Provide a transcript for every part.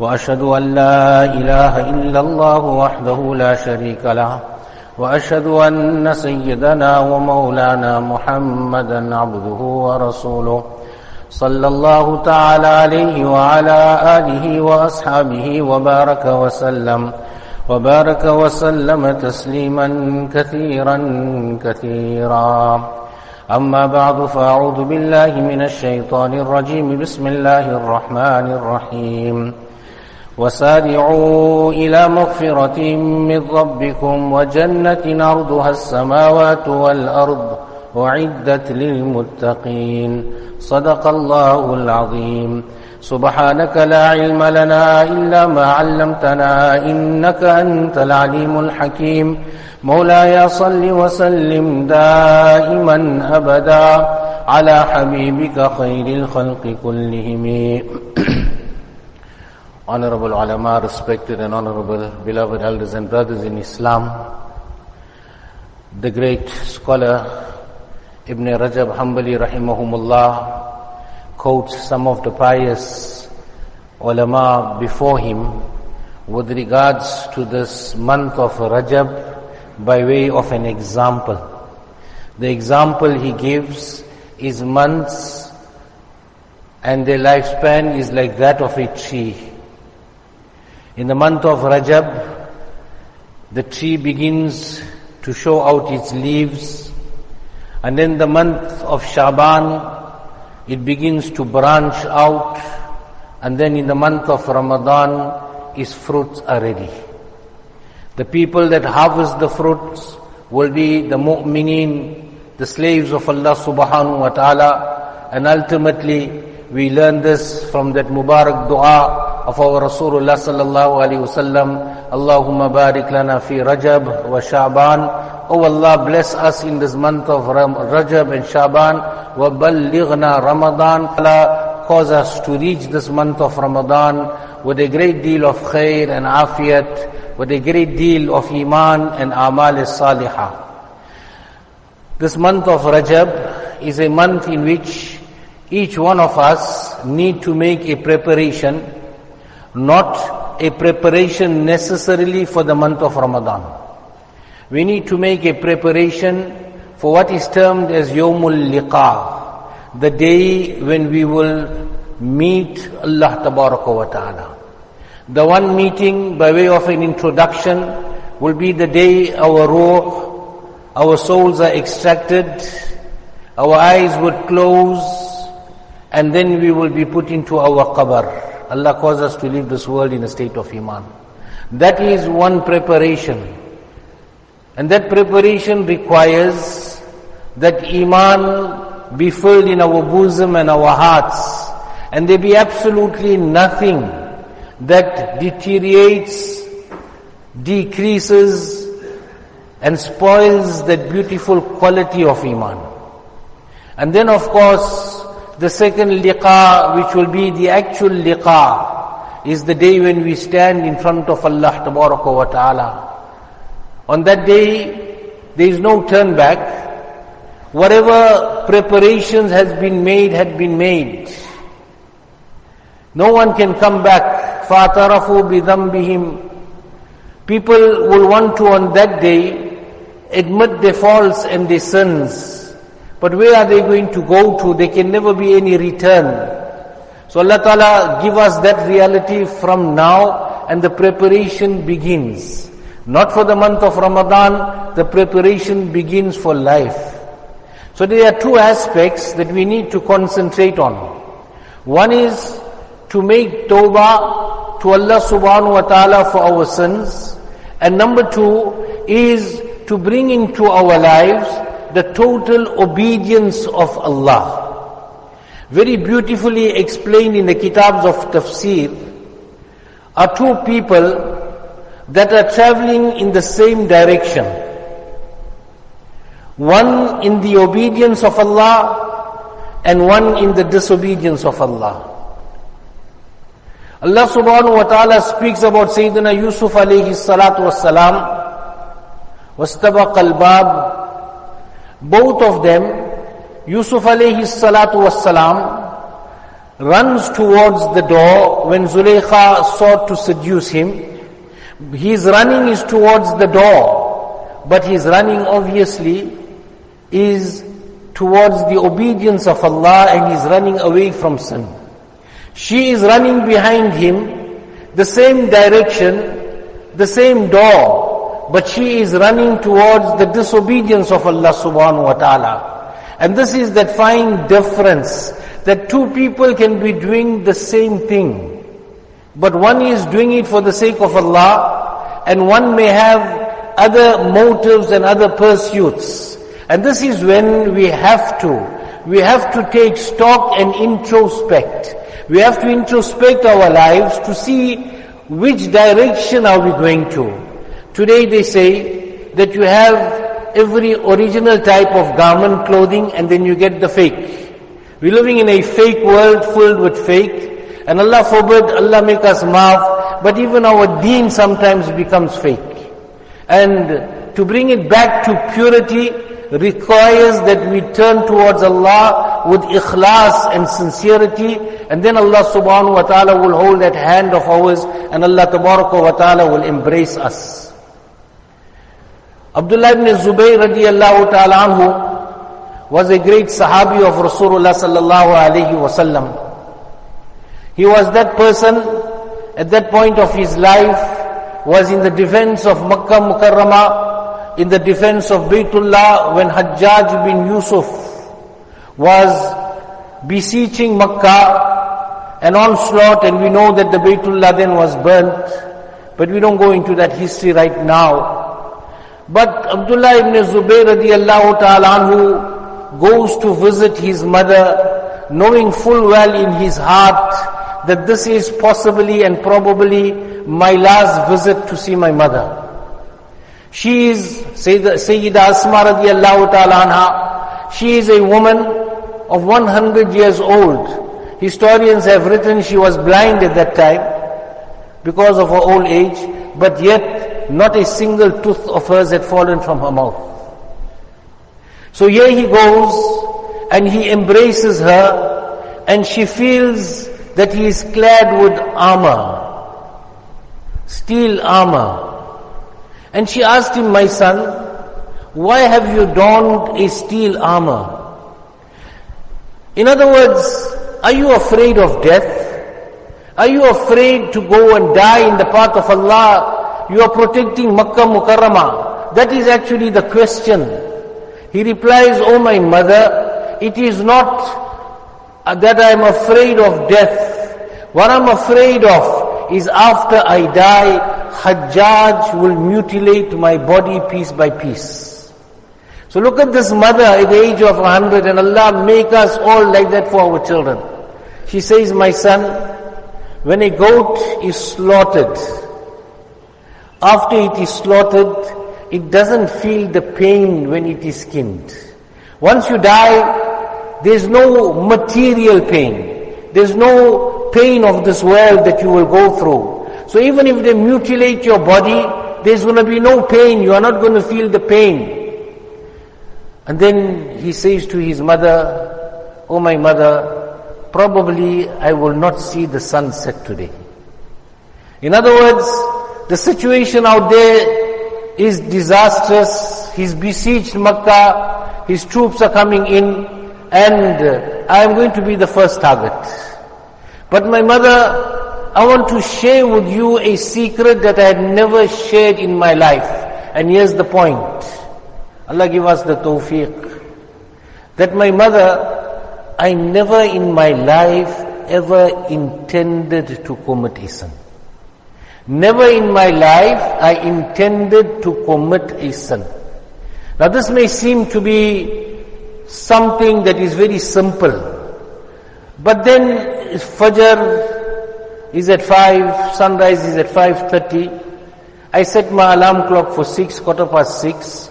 وأشهد أن لا إله إلا الله وحده لا شريك له وأشهد أن سيدنا ومولانا محمدا عبده ورسوله صلى الله تعالى عليه وعلى آله وأصحابه وبارك وسلم وبارك وسلم تسليما كثيرا كثيرا. أما بعد فأعوذ بالله من الشيطان الرجيم. بسم الله الرحمن الرحيم. وسارعوا إلى مغفرة من ربكم وجنة أرضها السماوات والأرض أعدت للمتقين. صدق الله العظيم. سبحانك لا علم لنا إلا ما علمتنا إنك أنت العليم الحكيم. مولاي صل وسلم دائما أبدا على حبيبك خير الخلق كلهم. Honorable ulama, respected and honorable beloved elders and brothers in Islam, the great scholar Ibn Rajab Hanbali rahimahumullah quotes some of the pious ulama before him with regards to this month of Rajab by way of an example. The example he gives is months and their lifespan is like that of a tree. In the month of Rajab, the tree begins to show out its leaves, and in the month of Shaban, it begins to branch out, and then in the month of Ramadan, its fruits are ready. The people that harvest the fruits will be the mu'mineen, the slaves of Allah subhanahu wa ta'ala, and ultimately we learn this from that Mubarak dua of our Rasulullah sallallahu alayhi wasallam. Allahumma barik lana fi Rajab wa Sha'ban. Oh Allah, bless us in this month of Rajab and Sha'ban. Wa ballighna Ramadan. Allah, cause us to reach this month of Ramadan with a great deal of khair and afiyat, with a great deal of iman and amal salihah. This month of Rajab is a month in which each one of us need to make a preparation not a preparation necessarily for the month of Ramadan. We need to make a preparation for what is termed as Yomul Liqa, the day when we will meet Allah Ta'ala. The one meeting by way of an introduction will be the day our ruh, our souls are extracted, our eyes would close, and then we will be put into our qabr. Allah calls us to leave this world in a state of Iman. That is one preparation. And that preparation requires that Iman be filled in our bosom and our hearts. And there be absolutely nothing that deteriorates, decreases, and spoils that beautiful quality of Iman. And then of course, the second liqa, which will be the actual liqa, is the day when we stand in front of Allah wa ta'ala. On that day, there is no turn back. Whatever preparations has been made, had been made. No one can come back. فَاعْتَرَفُوا بِذَنْبِهِمْ People will want to on that day admit their faults and their sins. But where are they going to go to? There can never be any return. So Allah Ta'ala give us that reality from now and the preparation begins. Not for the month of Ramadan, the preparation begins for life. So there are two aspects that we need to concentrate on. One is to make tawbah to Allah subhanahu wa ta'ala for our sins. And number two is to bring into our lives the total obedience of Allah. Very beautifully explained in the kitabs of tafsir are two people that are traveling in the same direction. One in the obedience of Allah and one in the disobedience of Allah. Allah subhanahu wa ta'ala speaks about Sayyidina Yusuf alayhi salatu wassalam. وَاسْتَبَقَ الْبَابِ both of them, Yusuf alayhi salatu wassalam, runs towards the door when Zulaykha sought to seduce him. His running is towards the door, but his running obviously is towards the obedience of Allah and he's running away from sin. She is running behind him, the same direction, the same door, but she is running towards the disobedience of Allah subhanahu wa ta'ala. And this is that fine difference that two people can be doing the same thing. But one is doing it for the sake of Allah and one may have other motives and other pursuits. And this is when we have to, we have to take stock and introspect. We have to introspect our lives to see which direction are we going to. Today they say that you have every original type of garment clothing and then you get the fake. We're living in a fake world filled with fake. And Allah forbid, Allah make us maaf, but even our deen sometimes becomes fake. And to bring it back to purity requires that we turn towards Allah with ikhlas and sincerity, and then Allah subhanahu wa ta'ala will hold that hand of ours, and Allah tabaraka wa ta'ala will embrace us. Abdullah ibn Zubayr radiallahu ta'ala was a great Sahabi of Rasulullah sallallahu alayhi wasallam. He was that person at that point of his life was in the defense of Makkah Mukarramah, in the defense of Baytullah when Hajjaj bin Yusuf was beseeching Makkah, an onslaught and we know that the Baytullah then was burnt, but we don't go into that history right now. But Abdullah ibn Zubayr radiallahu ta'ala goes to visit his mother, knowing full well in his heart that this is possibly and probably my last visit to see my mother. She is Sayyida Asma radiallahu ta'ala anha. She is a woman of 100 years old. Historians have written she was blind at that time because of her old age, but yet not a single tooth of hers had fallen from her mouth. So here he goes and he embraces her and she feels that he is clad with armor, steel armor. And she asked him, my son, why have you donned a steel armor? In other words, are you afraid of death? Are you afraid to go and die in the path of Allah? You are protecting Makkah Mukarramah. That is actually the question. He replies, Oh my mother, it is not uh, that I am afraid of death. What I'm afraid of is after I die, Hajjaj will mutilate my body piece by piece. So look at this mother at the age of 100 and Allah make us all like that for our children. She says, my son, when a goat is slaughtered, after it is slaughtered, it doesn't feel the pain when it is skinned. Once you die, there's no material pain. There's no pain of this world that you will go through. So even if they mutilate your body, there's going to be no pain. You are not going to feel the pain. And then he says to his mother, Oh my mother, probably I will not see the sunset today. In other words, the situation out there is disastrous. He's besieged Makkah. His troops are coming in and uh, I am going to be the first target. But my mother, I want to share with you a secret that I had never shared in my life. And here's the point. Allah give us the tawfiq. That my mother, I never in my life ever intended to commit a sin. Never in my life I intended to commit a sin. Now this may seem to be something that is very simple. But then Fajr is at 5, sunrise is at 5.30. I set my alarm clock for six, quarter past six.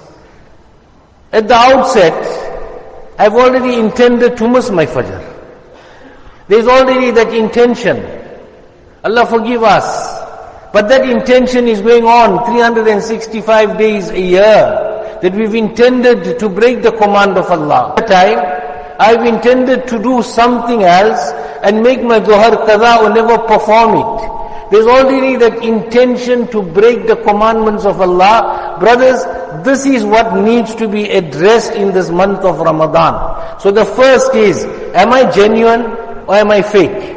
At the outset, I've already intended to miss my Fajr. There's already that intention. Allah forgive us. But that intention is going on 365 days a year that we've intended to break the command of Allah. At time, I've intended to do something else and make my Dhuhr Qadha or never perform it. There's already that intention to break the commandments of Allah. Brothers, this is what needs to be addressed in this month of Ramadan. So the first is, am I genuine or am I fake?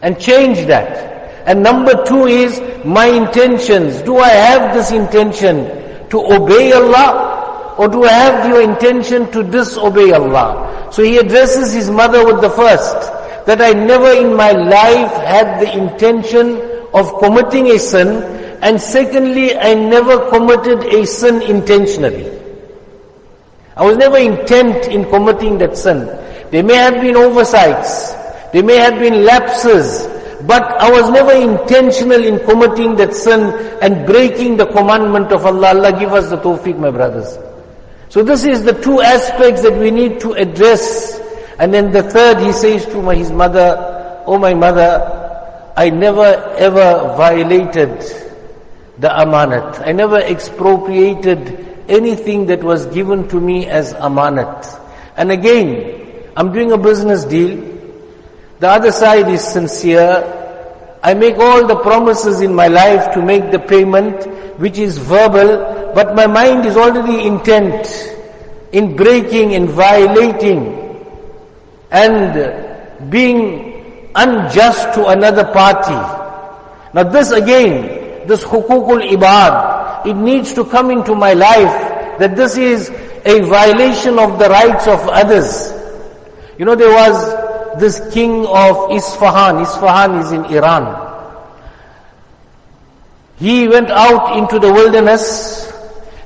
And change that. And number two is, my intentions. Do I have this intention to obey Allah or do I have your intention to disobey Allah? So he addresses his mother with the first that I never in my life had the intention of committing a sin and secondly, I never committed a sin intentionally. I was never intent in committing that sin. There may have been oversights, there may have been lapses, but I was never intentional in committing that sin and breaking the commandment of Allah. Allah give us the tawfiq, my brothers. So this is the two aspects that we need to address and then the third, he says to my, his mother, Oh my mother, I never ever violated the amanat. I never expropriated anything that was given to me as amanat. And again, I'm doing a business deal. The other side is sincere. I make all the promises in my life to make the payment, which is verbal, but my mind is already intent in breaking and violating and being unjust to another party. Now this again, this hukukul ibad, it needs to come into my life that this is a violation of the rights of others. You know there was this king of Isfahan, Isfahan is in Iran. He went out into the wilderness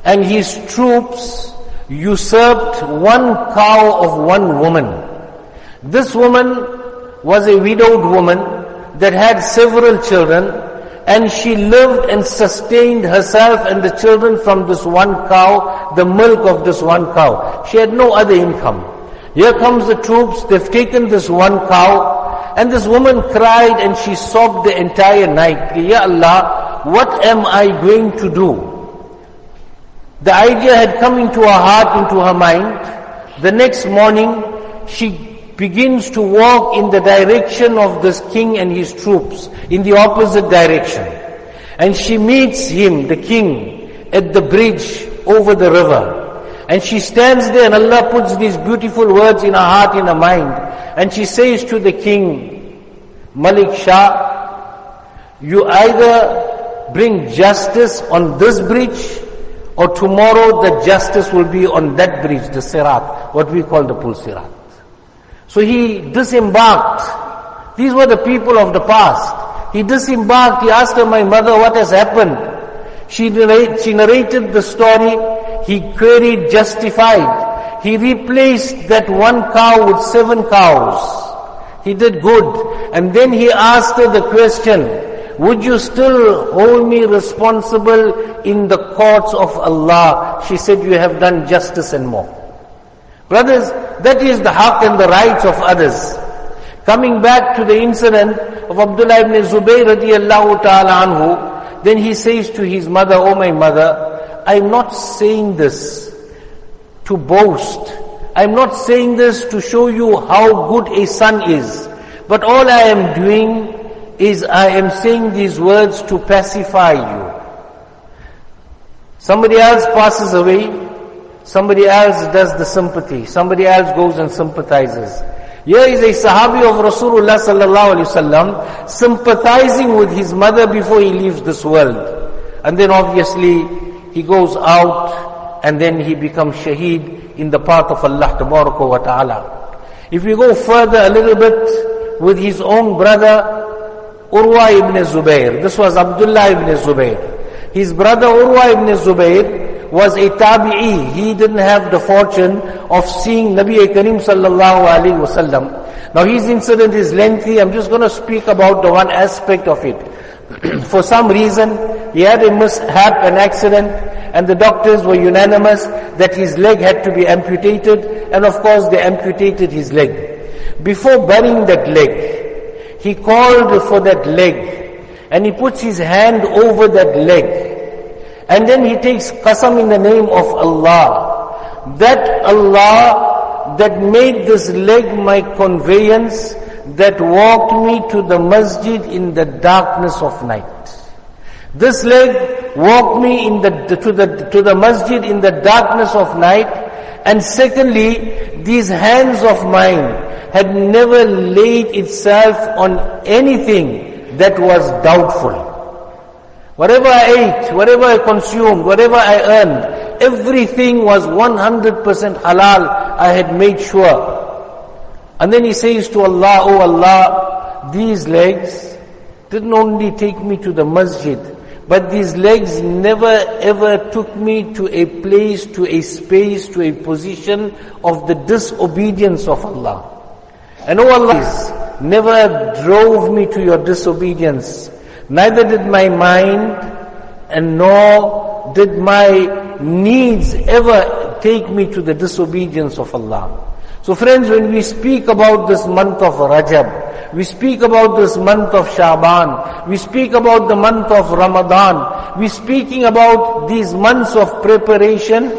and his troops usurped one cow of one woman. This woman was a widowed woman that had several children and she lived and sustained herself and the children from this one cow, the milk of this one cow. She had no other income. Here comes the troops, they've taken this one cow and this woman cried and she sobbed the entire night. Ya Allah, what am I going to do? The idea had come into her heart, into her mind. The next morning, she begins to walk in the direction of this king and his troops, in the opposite direction. And she meets him, the king, at the bridge over the river. And she stands there and Allah puts these beautiful words in her heart, in her mind. And she says to the king, Malik Shah, you either bring justice on this bridge or tomorrow the justice will be on that bridge, the Sirat, what we call the Pul Sirat. So he disembarked. These were the people of the past. He disembarked. He asked her, my mother, what has happened? She, she narrated the story. He queried, justified. He replaced that one cow with seven cows. He did good. And then he asked her the question, would you still hold me responsible in the courts of Allah? She said, you have done justice and more. Brothers, that is the haq and the rights of others. Coming back to the incident of Abdullah ibn Zubayr radiallahu ta'ala anhu, then he says to his mother, Oh my mother, I'm not saying this to boast. I'm not saying this to show you how good a son is. But all I am doing is I am saying these words to pacify you. Somebody else passes away, Somebody else does the sympathy. Somebody else goes and sympathizes. Here is a Sahabi of Rasulullah sallallahu alaihi wasallam sympathizing with his mother before he leaves this world. And then obviously he goes out and then he becomes shaheed in the path of Allah wa ta'ala. If we go further a little bit with his own brother Urwa ibn Zubayr. This was Abdullah ibn Zubayr. His brother Urwa ibn Zubayr was a tabi'i. He didn't have the fortune of seeing Nabi Karim sallallahu alaihi wasallam. Now his incident is lengthy. I'm just going to speak about the one aspect of it. For some reason, He had a mishap, an accident, and the doctors were unanimous that his leg had to be amputated, and of course they amputated his leg. Before burying that leg, he called for that leg, and he puts his hand over that leg, and then he takes qasam in the name of Allah, that Allah that made this leg my conveyance, that walked me to the masjid in the darkness of night. This leg walked me in the, to, the, to the masjid in the darkness of night. And secondly, these hands of mine had never laid itself on anything that was doubtful. Whatever I ate, whatever I consumed, whatever I earned, everything was 100% halal. I had made sure. And then he says to Allah, Oh Allah, these legs didn't only take me to the masjid, but these legs never ever took me to a place, to a space, to a position of the disobedience of Allah. And oh Allah, never drove me to your disobedience. Neither did my mind and nor did my needs ever take me to the disobedience of Allah. So friends, when we speak about this month of Rajab, we speak about this month of Shaban, we speak about the month of Ramadan, we speaking about these months of preparation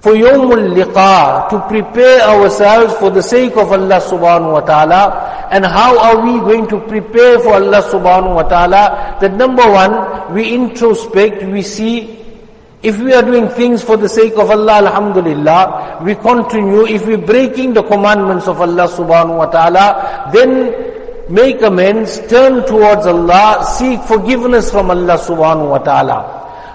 for Yawmul Liqa, to prepare ourselves for the sake of Allah subhanahu wa ta'ala. And how are we going to prepare for Allah subhanahu wa ta'ala? That number one, we introspect, we see if we are doing things for the sake of Allah, Alhamdulillah, we continue. If we're breaking the commandments of Allah subhanahu wa ta'ala, then make amends, turn towards Allah, seek forgiveness from Allah subhanahu wa ta'ala.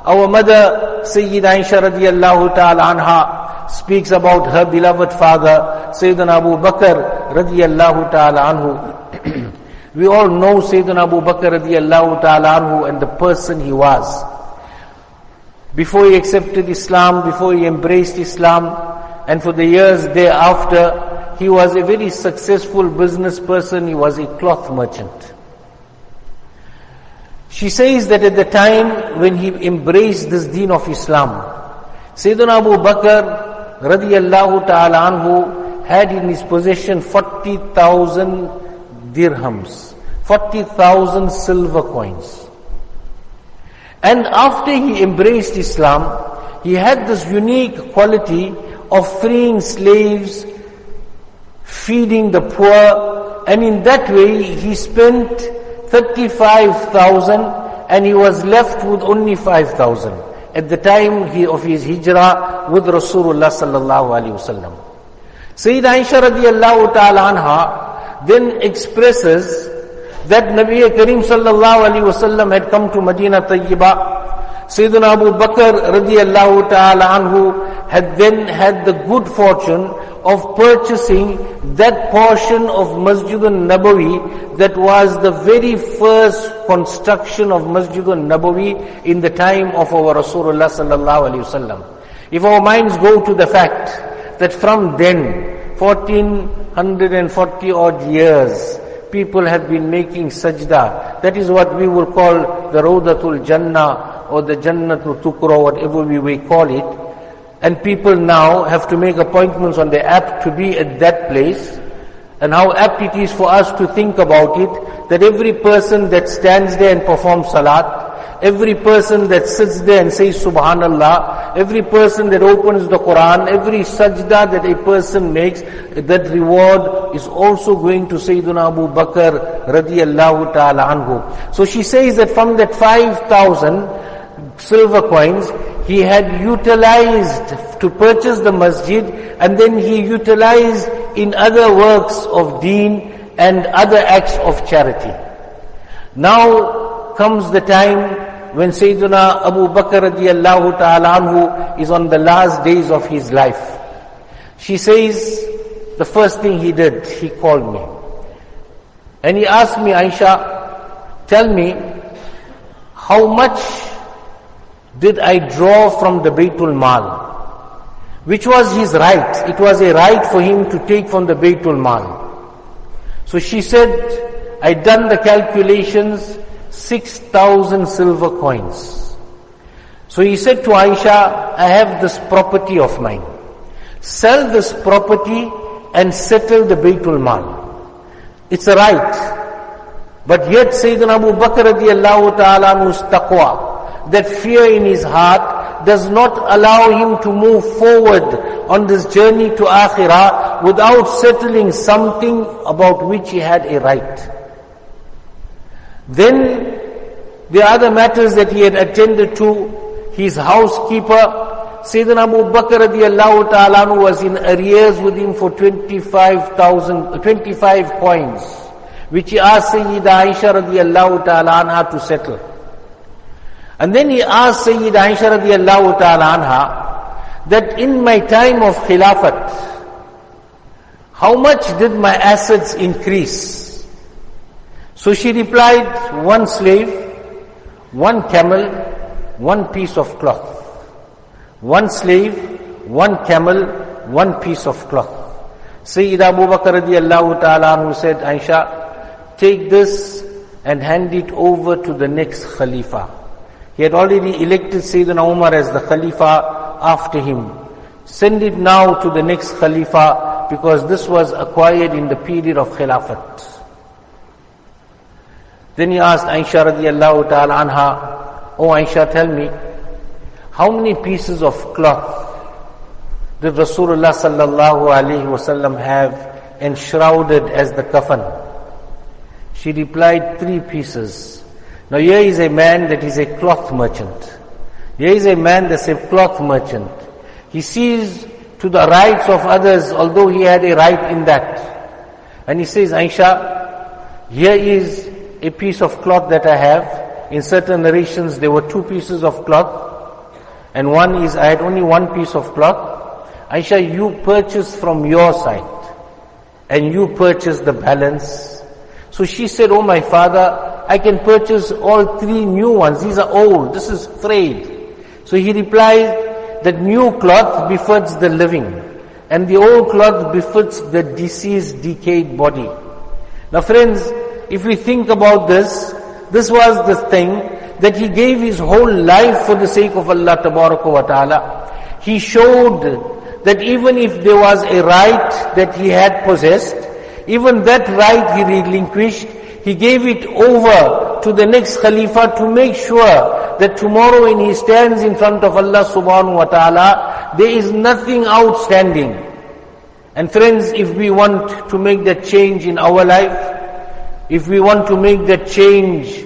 Our mother, Sayyida Aisha radiallahu ta'ala anha, speaks about her beloved father, Sayyidina Abu Bakr radiallahu ta'ala anhu. we all know Sayyidina Abu Bakr radiallahu ta'ala anhu and the person he was. Before he accepted Islam, before he embraced Islam, and for the years thereafter, he was a very successful business person, he was a cloth merchant. She says that at the time when he embraced this deen of Islam, Sayyidina Abu Bakr radiallahu ta'ala anhu had in his possession 40,000 dirhams, 40,000 silver coins. And after he embraced Islam, he had this unique quality of freeing slaves, feeding the poor, and in that way he spent 35,000 and he was left with only 5,000 at the time of his hijrah with Rasulullah sallallahu alaihi wasallam. Sayyid Aisha radiallahu ta'ala anha then expresses that Nabi Karim sallallahu alaihi wasallam had come to Medina Tayyiba. Sayyidina Abu Bakr radiallahu ta'ala anhu had then had the good fortune of purchasing that portion of Masjid al-Nabawi that was the very first construction of Masjid al-Nabawi in the time of our Rasulullah sallallahu alaihi wasallam. If our minds go to the fact that from then, 1440 odd years, people have been making sajda. That is what we will call the Rawdatul Jannah or the Jannatul Tukra, whatever we may call it. And people now have to make appointments on the app to be at that place. And how apt it is for us to think about it, that every person that stands there and performs salat, Every person that sits there and says Subhanallah, every person that opens the Quran, every sajda that a person makes, that reward is also going to Sayyidina Abu Bakr radiallahu ta'ala anhu. So she says that from that 5,000 silver coins, he had utilized to purchase the masjid and then he utilized in other works of deen and other acts of charity. Now comes the time when Sayyidina Abu Bakr radiallahu ta'ala anhu is on the last days of his life. She says, the first thing he did, he called me. And he asked me, Aisha, tell me, how much did I draw from the Baytul Mal? Which was his right. It was a right for him to take from the Baytul Mal. So she said, I done the calculations 6,000 silver coins. So he said to Aisha, I have this property of mine. Sell this property and settle the Baytul Mal. It's a right. But yet Sayyidina Abu Bakr radiallahu ta'ala taqwa, that fear in his heart does not allow him to move forward on this journey to akhirah without settling something about which he had a right. Then the other matters that he had attended to, his housekeeper, Sayyidina Abu Bakr radiallahu ta'ala was in arrears with him for 25,000, 25 coins, which he asked Sayyida Aisha radiallahu ta'ala to settle. And then he asked Sayyida Aisha radiallahu ta'ala that in my time of Khilafat, how much did my assets increase? So she replied, one slave, one camel, one piece of cloth. One slave, one camel, one piece of cloth. Sayyid Abu Bakr radiallahu ta'ala who said, Aisha, take this and hand it over to the next Khalifa. He had already elected Sayyidina Umar as the Khalifa after him. Send it now to the next Khalifa because this was acquired in the period of Khilafat. Then he asked Aisha radiallahu ta'ala anha, Oh Aisha, tell me, how many pieces of cloth did Rasulullah sallallahu alayhi wasallam have enshrouded as the kafan? She replied, three pieces. Now here is a man that is a cloth merchant. Here is a man that's a cloth merchant. He sees to the rights of others, although he had a right in that. And he says, Aisha, here is a piece of cloth that I have. In certain narrations, there were two pieces of cloth. And one is, I had only one piece of cloth. Aisha, you purchase from your side. And you purchase the balance. So she said, Oh my father, I can purchase all three new ones. These are old. This is frayed. So he replied, that new cloth befits the living. And the old cloth befits the deceased, decayed body. Now friends, if we think about this, this was the thing that he gave his whole life for the sake of Allah wa ta'ala. He showed that even if there was a right that he had possessed, even that right he relinquished, he gave it over to the next Khalifa to make sure that tomorrow when he stands in front of Allah subhanahu wa ta'ala, there is nothing outstanding. And friends, if we want to make that change in our life, if we want to make that change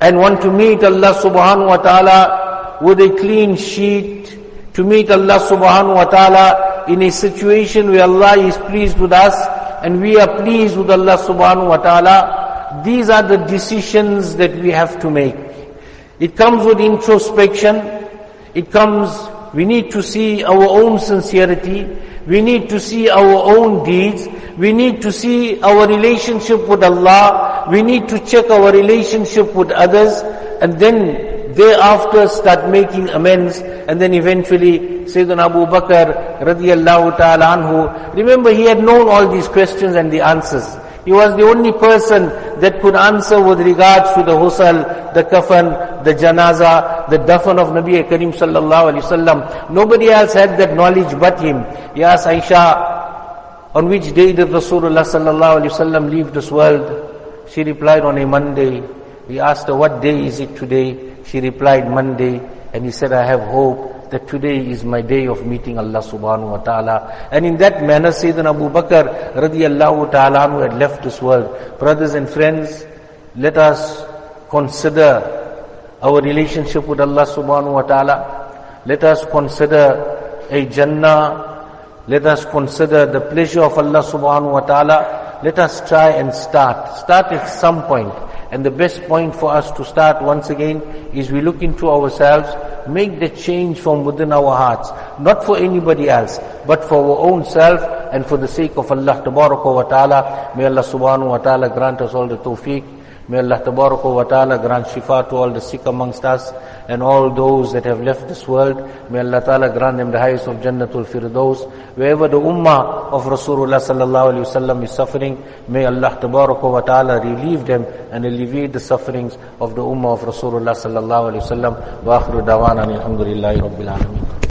and want to meet Allah subhanahu wa ta'ala with a clean sheet, to meet Allah subhanahu wa ta'ala in a situation where Allah is pleased with us and we are pleased with Allah subhanahu wa ta'ala, these are the decisions that we have to make. It comes with introspection. It comes, we need to see our own sincerity. We need to see our own deeds. We need to see our relationship with Allah. We need to check our relationship with others. And then thereafter start making amends. And then eventually Sayyidina Abu Bakr radiallahu ta'ala anhu. Remember he had known all these questions and the answers. He was the only person that could answer with regards to the husal, the kafan, the janaza, the dafan of Nabi Karim sallallahu alayhi wasallam. Nobody else had that knowledge but him. He asked Aisha, on which day did Rasulullah sallallahu alayhi wasallam leave this world? She replied on a Monday. He asked her, what day is it today? She replied, Monday. And he said, I have hope that today is my day of meeting Allah subhanahu wa ta'ala. And in that manner, Sayyidina Abu Bakr radiallahu ta'ala had left this world. Brothers and friends, let us consider our relationship with Allah subhanahu wa ta'ala. Let us consider a Jannah. Let us consider the pleasure of Allah subhanahu wa ta'ala. Let us try and start. Start at some point. And the best point for us to start once again is we look into ourselves, make the change from within our hearts, not for anybody else, but for our own self and for the sake of Allah ta'ala. May Allah subhanahu wa ta'ala grant us all the tawfiq May Allah ta'ala grant shifa to all the sick amongst us and all those that have left this world. May Allah ta'ala grant them the highest of Jannatul Firdaus. Wherever the ummah of Rasulullah sallallahu alayhi wasallam is suffering, may Allah ta'ala relieve them and alleviate the sufferings of the ummah of Rasulullah sallallahu alayhi wasallam. Wa akhiru dawana alhamdulillahi rabbil alameen.